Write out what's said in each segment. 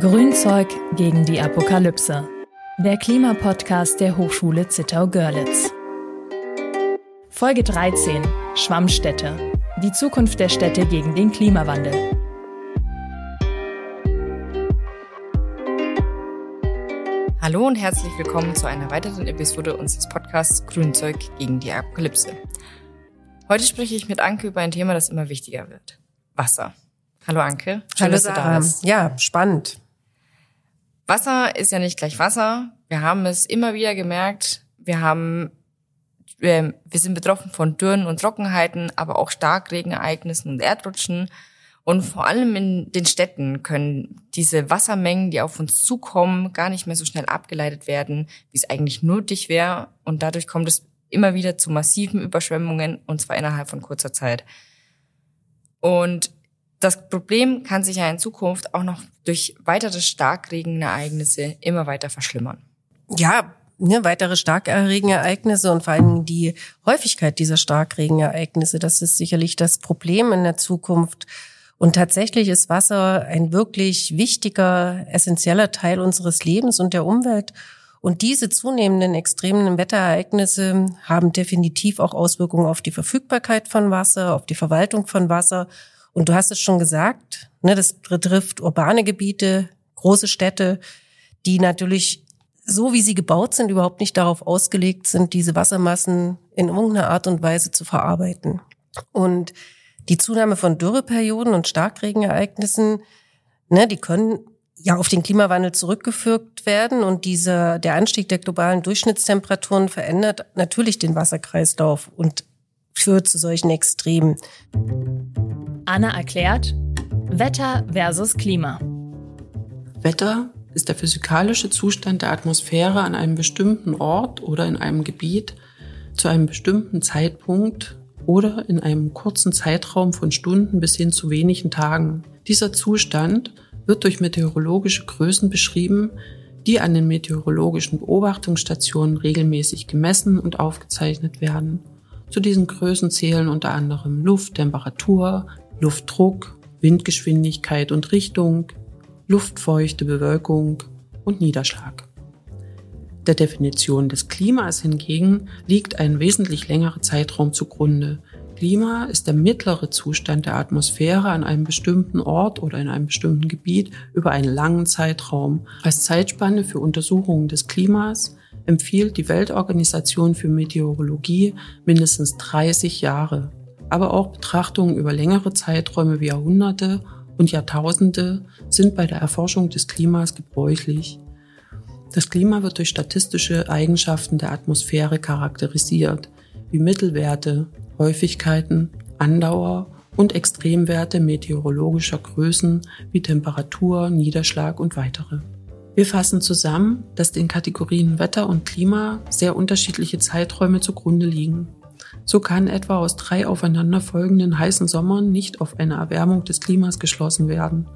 Grünzeug gegen die Apokalypse. Der Klimapodcast der Hochschule Zittau-Görlitz. Folge 13. Schwammstädte. Die Zukunft der Städte gegen den Klimawandel. Hallo und herzlich willkommen zu einer weiteren Episode unseres Podcasts Grünzeug gegen die Apokalypse. Heute spreche ich mit Anke über ein Thema, das immer wichtiger wird. Wasser. Hallo Anke. Schön, Hallo dass du da bist. Ja, spannend. Wasser ist ja nicht gleich Wasser. Wir haben es immer wieder gemerkt. Wir haben, wir, wir sind betroffen von Dürren und Trockenheiten, aber auch Starkregenereignissen und Erdrutschen. Und vor allem in den Städten können diese Wassermengen, die auf uns zukommen, gar nicht mehr so schnell abgeleitet werden, wie es eigentlich nötig wäre. Und dadurch kommt es immer wieder zu massiven Überschwemmungen, und zwar innerhalb von kurzer Zeit. Und das Problem kann sich ja in Zukunft auch noch durch weitere Starkregenereignisse immer weiter verschlimmern. Ja, ne, weitere Starkregenereignisse und vor allem die Häufigkeit dieser Starkregenereignisse, das ist sicherlich das Problem in der Zukunft. Und tatsächlich ist Wasser ein wirklich wichtiger, essentieller Teil unseres Lebens und der Umwelt. Und diese zunehmenden extremen Wetterereignisse haben definitiv auch Auswirkungen auf die Verfügbarkeit von Wasser, auf die Verwaltung von Wasser und du hast es schon gesagt, ne, das betrifft urbane Gebiete, große Städte, die natürlich so wie sie gebaut sind, überhaupt nicht darauf ausgelegt sind, diese Wassermassen in irgendeiner Art und Weise zu verarbeiten. Und die Zunahme von Dürreperioden und Starkregenereignissen, ne, die können ja auf den Klimawandel zurückgeführt werden und dieser der Anstieg der globalen Durchschnittstemperaturen verändert natürlich den Wasserkreislauf und führt zu solchen Extremen. Anna erklärt Wetter versus Klima. Wetter ist der physikalische Zustand der Atmosphäre an einem bestimmten Ort oder in einem Gebiet zu einem bestimmten Zeitpunkt oder in einem kurzen Zeitraum von Stunden bis hin zu wenigen Tagen. Dieser Zustand wird durch meteorologische Größen beschrieben, die an den meteorologischen Beobachtungsstationen regelmäßig gemessen und aufgezeichnet werden. Zu diesen Größen zählen unter anderem Lufttemperatur, Luftdruck, Windgeschwindigkeit und Richtung, luftfeuchte Bewölkung und Niederschlag. Der Definition des Klimas hingegen liegt ein wesentlich längerer Zeitraum zugrunde. Klima ist der mittlere Zustand der Atmosphäre an einem bestimmten Ort oder in einem bestimmten Gebiet über einen langen Zeitraum. Als Zeitspanne für Untersuchungen des Klimas empfiehlt die Weltorganisation für Meteorologie mindestens 30 Jahre aber auch Betrachtungen über längere Zeiträume wie Jahrhunderte und Jahrtausende sind bei der Erforschung des Klimas gebräuchlich. Das Klima wird durch statistische Eigenschaften der Atmosphäre charakterisiert, wie Mittelwerte, Häufigkeiten, Andauer und Extremwerte meteorologischer Größen wie Temperatur, Niederschlag und weitere. Wir fassen zusammen, dass den Kategorien Wetter und Klima sehr unterschiedliche Zeiträume zugrunde liegen. So kann etwa aus drei aufeinanderfolgenden heißen Sommern nicht auf eine Erwärmung des Klimas geschlossen werden.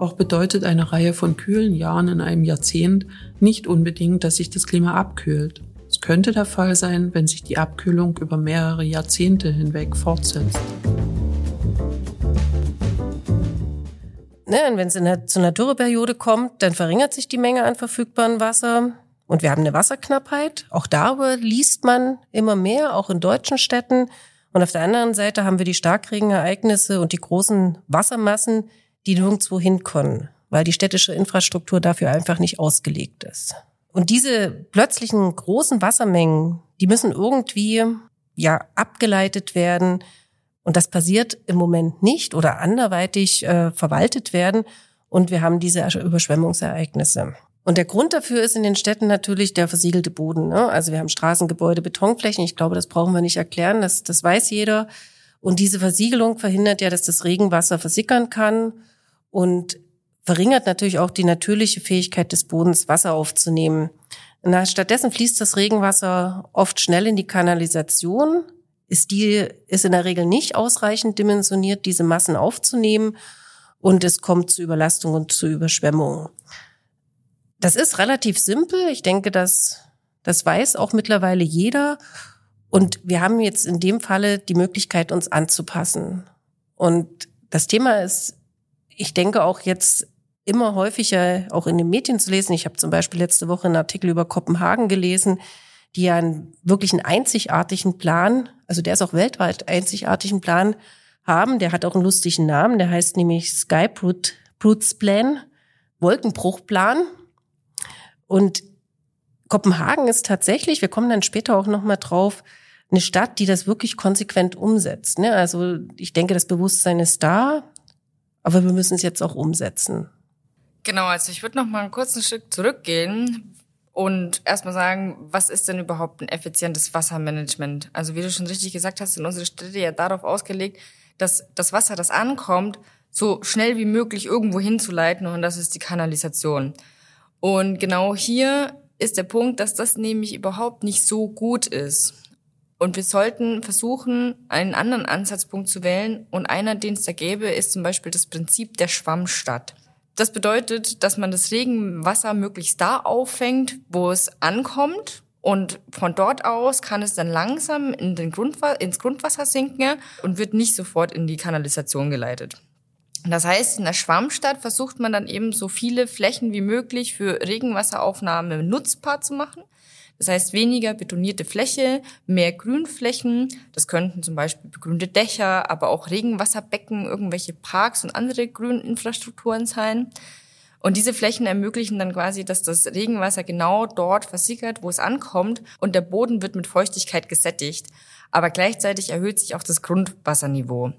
Auch bedeutet eine Reihe von kühlen Jahren in einem Jahrzehnt nicht unbedingt, dass sich das Klima abkühlt. Es könnte der Fall sein, wenn sich die Abkühlung über mehrere Jahrzehnte hinweg fortsetzt. Ne, wenn es in der, zu einer Dürreperiode kommt, dann verringert sich die Menge an verfügbarem Wasser. Und wir haben eine Wasserknappheit. Auch darüber liest man immer mehr, auch in deutschen Städten. Und auf der anderen Seite haben wir die Starkregenereignisse und die großen Wassermassen, die nirgendwo hinkommen, weil die städtische Infrastruktur dafür einfach nicht ausgelegt ist. Und diese plötzlichen großen Wassermengen, die müssen irgendwie ja abgeleitet werden. Und das passiert im Moment nicht oder anderweitig äh, verwaltet werden. Und wir haben diese Überschwemmungsereignisse. Und der Grund dafür ist in den Städten natürlich der versiegelte Boden. Ne? Also wir haben Straßen, Gebäude, Betonflächen. Ich glaube, das brauchen wir nicht erklären. Das, das weiß jeder. Und diese Versiegelung verhindert ja, dass das Regenwasser versickern kann und verringert natürlich auch die natürliche Fähigkeit des Bodens, Wasser aufzunehmen. Na, stattdessen fließt das Regenwasser oft schnell in die Kanalisation. Ist die, ist in der Regel nicht ausreichend dimensioniert, diese Massen aufzunehmen. Und es kommt zu Überlastung und zu Überschwemmungen. Das ist relativ simpel. Ich denke, dass das weiß auch mittlerweile jeder. Und wir haben jetzt in dem Falle die Möglichkeit, uns anzupassen. Und das Thema ist, ich denke auch jetzt immer häufiger auch in den Medien zu lesen. Ich habe zum Beispiel letzte Woche einen Artikel über Kopenhagen gelesen, die ja einen wirklich einen einzigartigen Plan, also der ist auch weltweit einzigartigen Plan haben. Der hat auch einen lustigen Namen, der heißt nämlich Skybrutes Plan, Wolkenbruchplan. Und Kopenhagen ist tatsächlich, wir kommen dann später auch nochmal drauf, eine Stadt, die das wirklich konsequent umsetzt. Ne? Also ich denke, das Bewusstsein ist da, aber wir müssen es jetzt auch umsetzen. Genau, also ich würde noch mal einen kurzen Stück zurückgehen und erstmal sagen, was ist denn überhaupt ein effizientes Wassermanagement? Also wie du schon richtig gesagt hast, sind unsere Städte ja darauf ausgelegt, dass das Wasser, das ankommt, so schnell wie möglich irgendwo hinzuleiten und das ist die Kanalisation. Und genau hier ist der Punkt, dass das nämlich überhaupt nicht so gut ist. Und wir sollten versuchen, einen anderen Ansatzpunkt zu wählen. Und einer, den es da gäbe, ist zum Beispiel das Prinzip der Schwammstadt. Das bedeutet, dass man das Regenwasser möglichst da auffängt, wo es ankommt. Und von dort aus kann es dann langsam in den Grundwasser, ins Grundwasser sinken und wird nicht sofort in die Kanalisation geleitet. Das heißt, in der Schwammstadt versucht man dann eben so viele Flächen wie möglich für Regenwasseraufnahme nutzbar zu machen. Das heißt, weniger betonierte Fläche, mehr Grünflächen. Das könnten zum Beispiel begrünte Dächer, aber auch Regenwasserbecken, irgendwelche Parks und andere Grüninfrastrukturen sein. Und diese Flächen ermöglichen dann quasi, dass das Regenwasser genau dort versickert, wo es ankommt und der Boden wird mit Feuchtigkeit gesättigt. Aber gleichzeitig erhöht sich auch das Grundwasserniveau.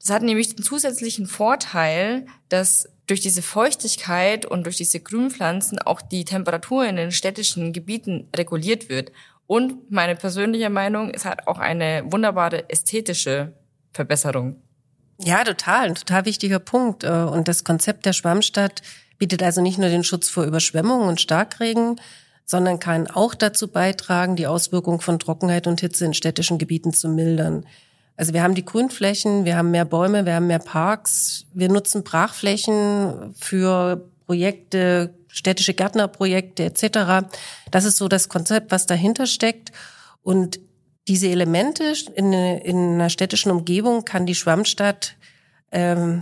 Das hat nämlich den zusätzlichen Vorteil, dass durch diese Feuchtigkeit und durch diese Grünpflanzen auch die Temperatur in den städtischen Gebieten reguliert wird. Und meine persönliche Meinung, es hat auch eine wunderbare ästhetische Verbesserung. Ja, total, ein total wichtiger Punkt. Äh, und das Konzept der Schwammstadt bietet also nicht nur den Schutz vor Überschwemmungen und Starkregen, sondern kann auch dazu beitragen, die Auswirkungen von Trockenheit und Hitze in städtischen Gebieten zu mildern. Also wir haben die Grünflächen, wir haben mehr Bäume, wir haben mehr Parks, wir nutzen Brachflächen für Projekte, städtische Gärtnerprojekte etc. Das ist so das Konzept, was dahinter steckt. Und diese Elemente in, in einer städtischen Umgebung kann die Schwammstadt ähm,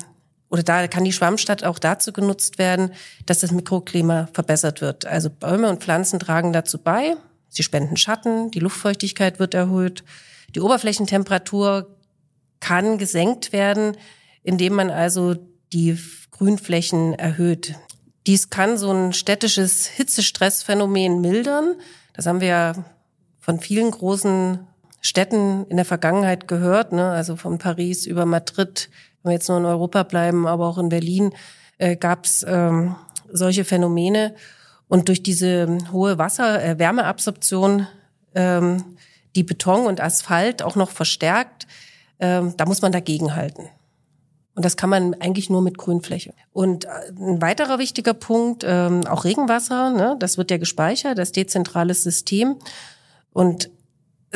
oder da kann die Schwammstadt auch dazu genutzt werden, dass das Mikroklima verbessert wird. Also Bäume und Pflanzen tragen dazu bei. Sie spenden Schatten, die Luftfeuchtigkeit wird erhöht. Die Oberflächentemperatur kann gesenkt werden, indem man also die Grünflächen erhöht. Dies kann so ein städtisches Hitzestressphänomen mildern. Das haben wir ja von vielen großen Städten in der Vergangenheit gehört, ne? also von Paris über Madrid, wenn wir jetzt nur in Europa bleiben, aber auch in Berlin äh, gab es ähm, solche Phänomene. Und durch diese hohe Wasser, äh, ähm, die Beton und Asphalt auch noch verstärkt, ähm, da muss man dagegenhalten. Und das kann man eigentlich nur mit Grünfläche. Und äh, ein weiterer wichtiger Punkt, ähm, auch Regenwasser, ne, das wird ja gespeichert, das dezentrales System. Und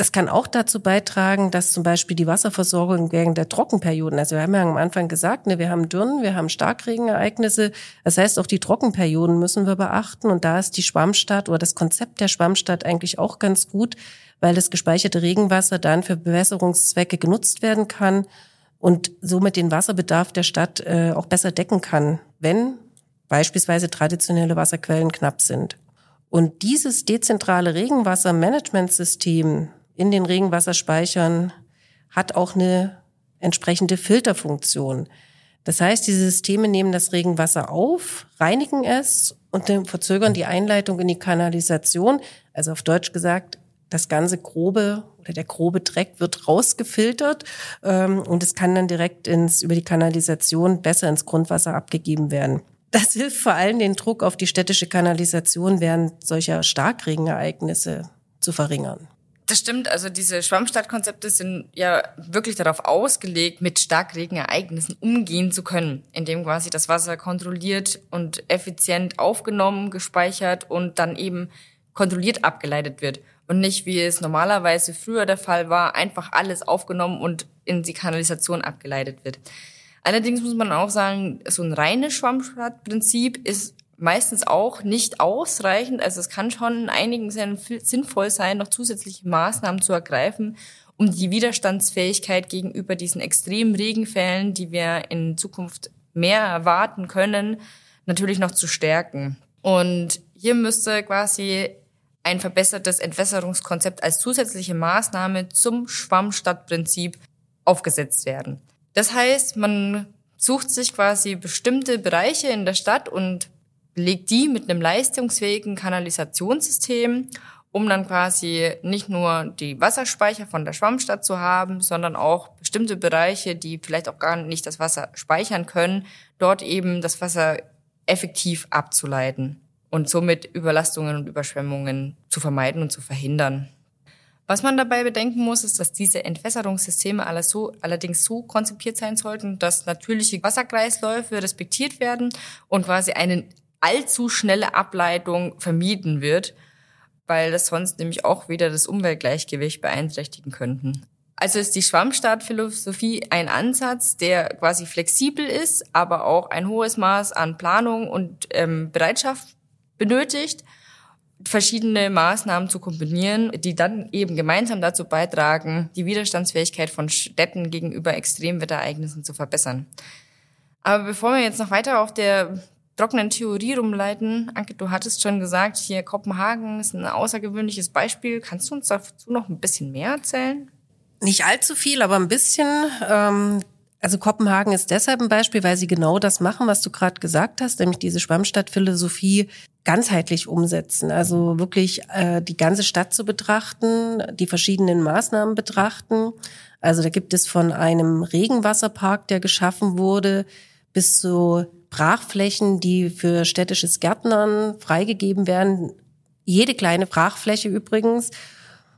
es kann auch dazu beitragen, dass zum Beispiel die Wasserversorgung während der Trockenperioden, also wir haben ja am Anfang gesagt, ne, wir haben Dürren, wir haben Starkregenereignisse, das heißt auch die Trockenperioden müssen wir beachten und da ist die Schwammstadt oder das Konzept der Schwammstadt eigentlich auch ganz gut, weil das gespeicherte Regenwasser dann für Bewässerungszwecke genutzt werden kann und somit den Wasserbedarf der Stadt äh, auch besser decken kann, wenn beispielsweise traditionelle Wasserquellen knapp sind. Und dieses dezentrale Regenwassermanagementsystem in den Regenwasserspeichern hat auch eine entsprechende Filterfunktion. Das heißt, diese Systeme nehmen das Regenwasser auf, reinigen es und verzögern die Einleitung in die Kanalisation. Also auf Deutsch gesagt, das ganze grobe oder der grobe Dreck wird rausgefiltert ähm, und es kann dann direkt ins über die Kanalisation besser ins Grundwasser abgegeben werden. Das hilft vor allem, den Druck auf die städtische Kanalisation während solcher Starkregenereignisse zu verringern. Das stimmt, also diese Schwammstadtkonzepte sind ja wirklich darauf ausgelegt, mit Starkregenereignissen umgehen zu können, indem quasi das Wasser kontrolliert und effizient aufgenommen, gespeichert und dann eben kontrolliert abgeleitet wird und nicht, wie es normalerweise früher der Fall war, einfach alles aufgenommen und in die Kanalisation abgeleitet wird. Allerdings muss man auch sagen, so ein reines Schwammstadtprinzip ist meistens auch nicht ausreichend. Also es kann schon in einigen Fällen sinnvoll sein, noch zusätzliche Maßnahmen zu ergreifen, um die Widerstandsfähigkeit gegenüber diesen extremen Regenfällen, die wir in Zukunft mehr erwarten können, natürlich noch zu stärken. Und hier müsste quasi ein verbessertes Entwässerungskonzept als zusätzliche Maßnahme zum Schwammstadtprinzip aufgesetzt werden. Das heißt, man sucht sich quasi bestimmte Bereiche in der Stadt und legt die mit einem leistungsfähigen Kanalisationssystem, um dann quasi nicht nur die Wasserspeicher von der Schwammstadt zu haben, sondern auch bestimmte Bereiche, die vielleicht auch gar nicht das Wasser speichern können, dort eben das Wasser effektiv abzuleiten und somit Überlastungen und Überschwemmungen zu vermeiden und zu verhindern. Was man dabei bedenken muss, ist, dass diese Entwässerungssysteme allerdings so konzipiert sein sollten, dass natürliche Wasserkreisläufe respektiert werden und quasi eine allzu schnelle Ableitung vermieden wird, weil das sonst nämlich auch wieder das Umweltgleichgewicht beeinträchtigen könnten. Also ist die Schwammstartphilosophie ein Ansatz, der quasi flexibel ist, aber auch ein hohes Maß an Planung und ähm, Bereitschaft benötigt verschiedene Maßnahmen zu kombinieren, die dann eben gemeinsam dazu beitragen, die Widerstandsfähigkeit von Städten gegenüber Extremwetterereignissen zu verbessern. Aber bevor wir jetzt noch weiter auf der trockenen Theorie rumleiten, Anke, du hattest schon gesagt, hier Kopenhagen ist ein außergewöhnliches Beispiel. Kannst du uns dazu noch ein bisschen mehr erzählen? Nicht allzu viel, aber ein bisschen. Ähm also Kopenhagen ist deshalb ein Beispiel, weil sie genau das machen, was du gerade gesagt hast, nämlich diese Schwammstadtphilosophie ganzheitlich umsetzen. Also wirklich äh, die ganze Stadt zu betrachten, die verschiedenen Maßnahmen betrachten. Also da gibt es von einem Regenwasserpark, der geschaffen wurde, bis zu Brachflächen, die für städtisches Gärtnern freigegeben werden. Jede kleine Brachfläche übrigens.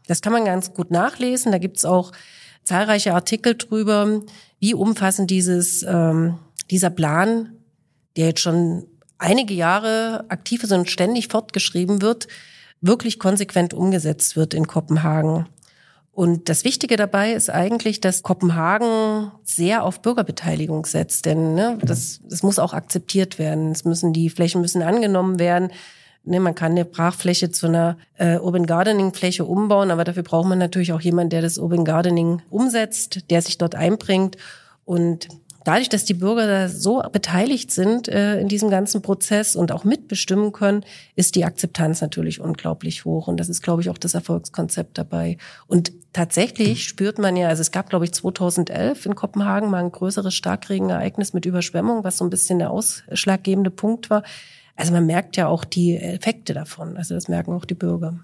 Das kann man ganz gut nachlesen. Da gibt's auch zahlreiche Artikel drüber, wie umfassend dieses, ähm, dieser Plan, der jetzt schon einige Jahre aktiv ist und ständig fortgeschrieben wird, wirklich konsequent umgesetzt wird in Kopenhagen. Und das Wichtige dabei ist eigentlich, dass Kopenhagen sehr auf Bürgerbeteiligung setzt, denn ne, das, das muss auch akzeptiert werden. Es müssen die Flächen müssen angenommen werden. Ne, man kann eine Brachfläche zu einer äh, Urban Gardening Fläche umbauen, aber dafür braucht man natürlich auch jemanden, der das Urban Gardening umsetzt, der sich dort einbringt. Und dadurch, dass die Bürger da so beteiligt sind äh, in diesem ganzen Prozess und auch mitbestimmen können, ist die Akzeptanz natürlich unglaublich hoch. Und das ist, glaube ich, auch das Erfolgskonzept dabei. Und tatsächlich spürt man ja, also es gab, glaube ich, 2011 in Kopenhagen mal ein größeres Starkregenereignis mit Überschwemmung, was so ein bisschen der ausschlaggebende Punkt war. Also man merkt ja auch die Effekte davon. Also das merken auch die Bürger.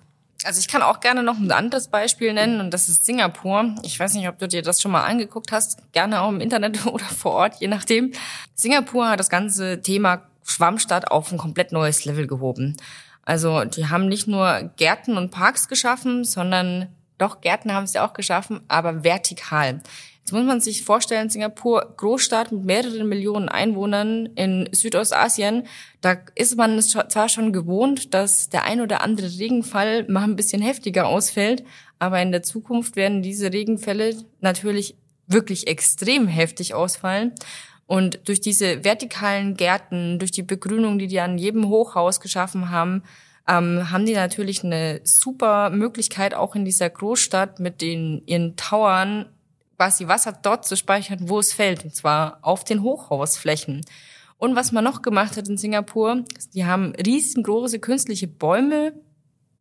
Also ich kann auch gerne noch ein anderes Beispiel nennen und das ist Singapur. Ich weiß nicht, ob du dir das schon mal angeguckt hast, gerne auch im Internet oder vor Ort, je nachdem. Singapur hat das ganze Thema Schwammstadt auf ein komplett neues Level gehoben. Also die haben nicht nur Gärten und Parks geschaffen, sondern doch Gärten haben sie auch geschaffen, aber vertikal. Jetzt muss man sich vorstellen, Singapur, Großstadt mit mehreren Millionen Einwohnern in Südostasien, da ist man es zwar schon gewohnt, dass der ein oder andere Regenfall mal ein bisschen heftiger ausfällt, aber in der Zukunft werden diese Regenfälle natürlich wirklich extrem heftig ausfallen. Und durch diese vertikalen Gärten, durch die Begrünung, die die an jedem Hochhaus geschaffen haben, ähm, haben die natürlich eine super Möglichkeit, auch in dieser Großstadt mit den ihren Towern quasi Wasser dort zu speichern, wo es fällt, und zwar auf den Hochhausflächen. Und was man noch gemacht hat in Singapur, die haben riesengroße künstliche Bäume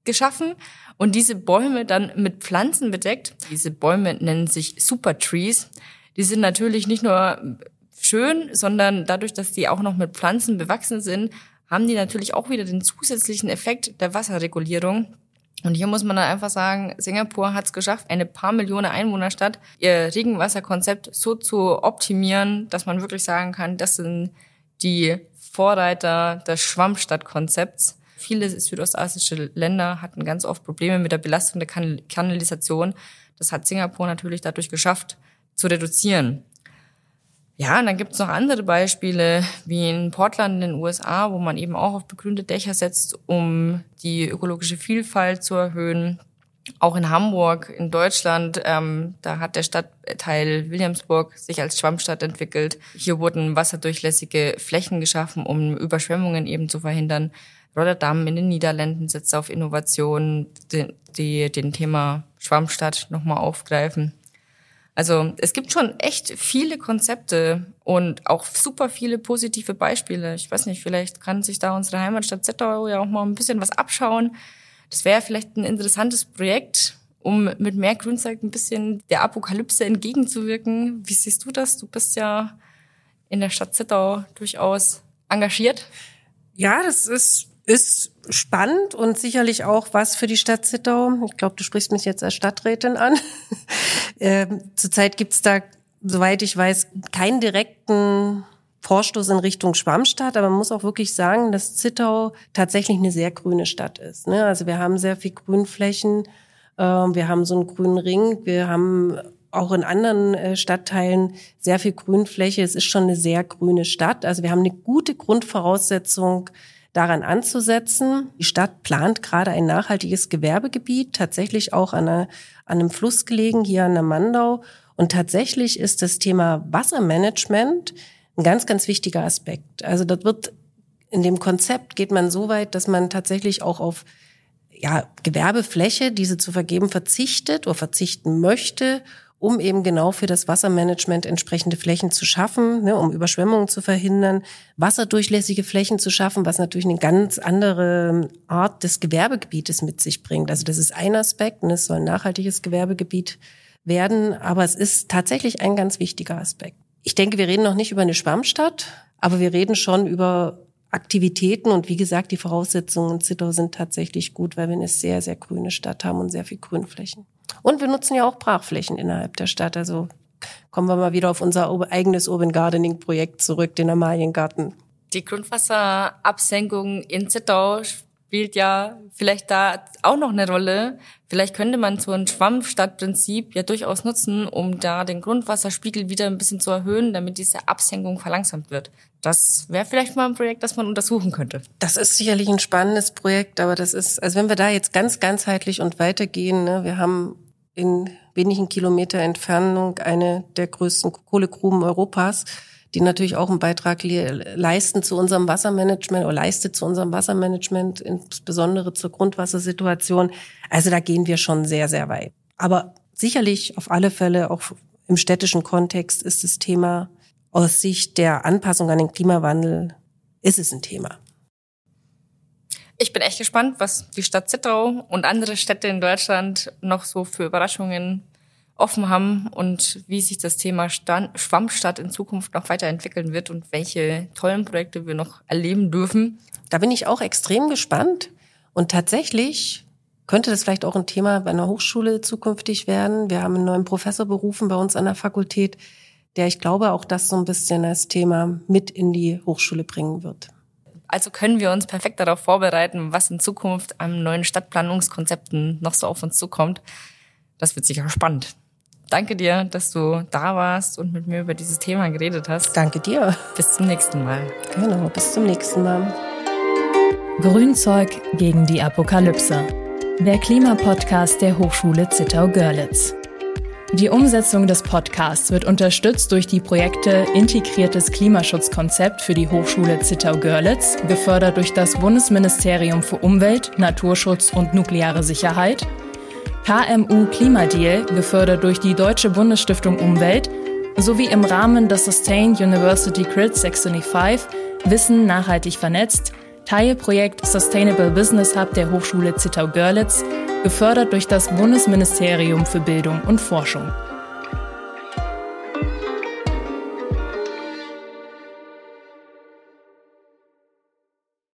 geschaffen und diese Bäume dann mit Pflanzen bedeckt. Diese Bäume nennen sich Super Trees. Die sind natürlich nicht nur schön, sondern dadurch, dass die auch noch mit Pflanzen bewachsen sind, haben die natürlich auch wieder den zusätzlichen Effekt der Wasserregulierung. Und hier muss man dann einfach sagen, Singapur hat es geschafft, eine paar Millionen Einwohnerstadt, ihr Regenwasserkonzept so zu optimieren, dass man wirklich sagen kann, das sind die Vorreiter des Schwammstadtkonzepts. Viele südostasische Länder hatten ganz oft Probleme mit der Belastung der Kanalisation. Das hat Singapur natürlich dadurch geschafft, zu reduzieren. Ja, und dann gibt's noch andere Beispiele, wie in Portland in den USA, wo man eben auch auf begrünte Dächer setzt, um die ökologische Vielfalt zu erhöhen. Auch in Hamburg, in Deutschland, ähm, da hat der Stadtteil Williamsburg sich als Schwammstadt entwickelt. Hier wurden wasserdurchlässige Flächen geschaffen, um Überschwemmungen eben zu verhindern. Rotterdam in den Niederlanden setzt auf Innovationen, die, die den Thema Schwammstadt nochmal aufgreifen. Also es gibt schon echt viele Konzepte und auch super viele positive Beispiele. Ich weiß nicht, vielleicht kann sich da unsere Heimatstadt Zittau ja auch mal ein bisschen was abschauen. Das wäre vielleicht ein interessantes Projekt, um mit mehr Grünzeug ein bisschen der Apokalypse entgegenzuwirken. Wie siehst du das? Du bist ja in der Stadt Zittau durchaus engagiert. Ja, das ist, ist spannend und sicherlich auch was für die Stadt Zittau. Ich glaube, du sprichst mich jetzt als Stadträtin an. ähm, zurzeit gibt's da, soweit ich weiß, keinen direkten Vorstoß in Richtung Schwammstadt, aber man muss auch wirklich sagen, dass Zittau tatsächlich eine sehr grüne Stadt ist. Ne? Also wir haben sehr viel Grünflächen, äh, wir haben so einen grünen Ring, wir haben auch in anderen äh, Stadtteilen sehr viel Grünfläche. Es ist schon eine sehr grüne Stadt. Also wir haben eine gute Grundvoraussetzung, daran anzusetzen. Die Stadt plant gerade ein nachhaltiges Gewerbegebiet, tatsächlich auch an, einer, an einem Fluss gelegen, hier an der Mandau. Und tatsächlich ist das Thema Wassermanagement ein ganz, ganz wichtiger Aspekt. Also das wird in dem Konzept geht man so weit, dass man tatsächlich auch auf ja, Gewerbefläche, diese zu vergeben, verzichtet oder verzichten möchte um eben genau für das Wassermanagement entsprechende Flächen zu schaffen, ne, um Überschwemmungen zu verhindern, wasserdurchlässige Flächen zu schaffen, was natürlich eine ganz andere Art des Gewerbegebietes mit sich bringt. Also das ist ein Aspekt und es soll ein nachhaltiges Gewerbegebiet werden, aber es ist tatsächlich ein ganz wichtiger Aspekt. Ich denke, wir reden noch nicht über eine Schwammstadt, aber wir reden schon über Aktivitäten und wie gesagt, die Voraussetzungen in Zittau sind tatsächlich gut, weil wir eine sehr, sehr grüne Stadt haben und sehr viel Grünflächen. Und wir nutzen ja auch Brachflächen innerhalb der Stadt. Also kommen wir mal wieder auf unser eigenes Urban Gardening Projekt zurück, den Amaliengarten. Die Grundwasserabsenkung in Zittau spielt ja vielleicht da auch noch eine Rolle. Vielleicht könnte man so ein Schwammstadtprinzip ja durchaus nutzen, um da den Grundwasserspiegel wieder ein bisschen zu erhöhen, damit diese Absenkung verlangsamt wird. Das wäre vielleicht mal ein Projekt, das man untersuchen könnte. Das ist sicherlich ein spannendes Projekt, aber das ist, also wenn wir da jetzt ganz ganzheitlich und weitergehen, ne, wir haben in wenigen Kilometer Entfernung eine der größten Kohlegruben Europas die natürlich auch einen Beitrag le leisten zu unserem Wassermanagement oder leistet zu unserem Wassermanagement, insbesondere zur Grundwassersituation. Also da gehen wir schon sehr, sehr weit. Aber sicherlich auf alle Fälle auch im städtischen Kontext ist das Thema aus Sicht der Anpassung an den Klimawandel ist es ein Thema. Ich bin echt gespannt, was die Stadt Zittau und andere Städte in Deutschland noch so für Überraschungen offen haben und wie sich das Thema Stand, Schwammstadt in Zukunft noch weiterentwickeln wird und welche tollen Projekte wir noch erleben dürfen. Da bin ich auch extrem gespannt. Und tatsächlich könnte das vielleicht auch ein Thema bei einer Hochschule zukünftig werden. Wir haben einen neuen Professor berufen bei uns an der Fakultät, der ich glaube auch das so ein bisschen als Thema mit in die Hochschule bringen wird. Also können wir uns perfekt darauf vorbereiten, was in Zukunft an neuen Stadtplanungskonzepten noch so auf uns zukommt. Das wird sicher spannend. Danke dir, dass du da warst und mit mir über dieses Thema geredet hast. Danke dir. Bis zum nächsten Mal. Genau, bis zum nächsten Mal. Grünzeug gegen die Apokalypse. Der Klimapodcast der Hochschule Zittau-Görlitz. Die Umsetzung des Podcasts wird unterstützt durch die Projekte Integriertes Klimaschutzkonzept für die Hochschule Zittau-Görlitz, gefördert durch das Bundesministerium für Umwelt, Naturschutz und nukleare Sicherheit KMU Klimadeal, gefördert durch die Deutsche Bundesstiftung Umwelt, sowie im Rahmen des Sustain University Grid 625 Wissen nachhaltig vernetzt, Teilprojekt Sustainable Business Hub der Hochschule Zittau-Görlitz, gefördert durch das Bundesministerium für Bildung und Forschung.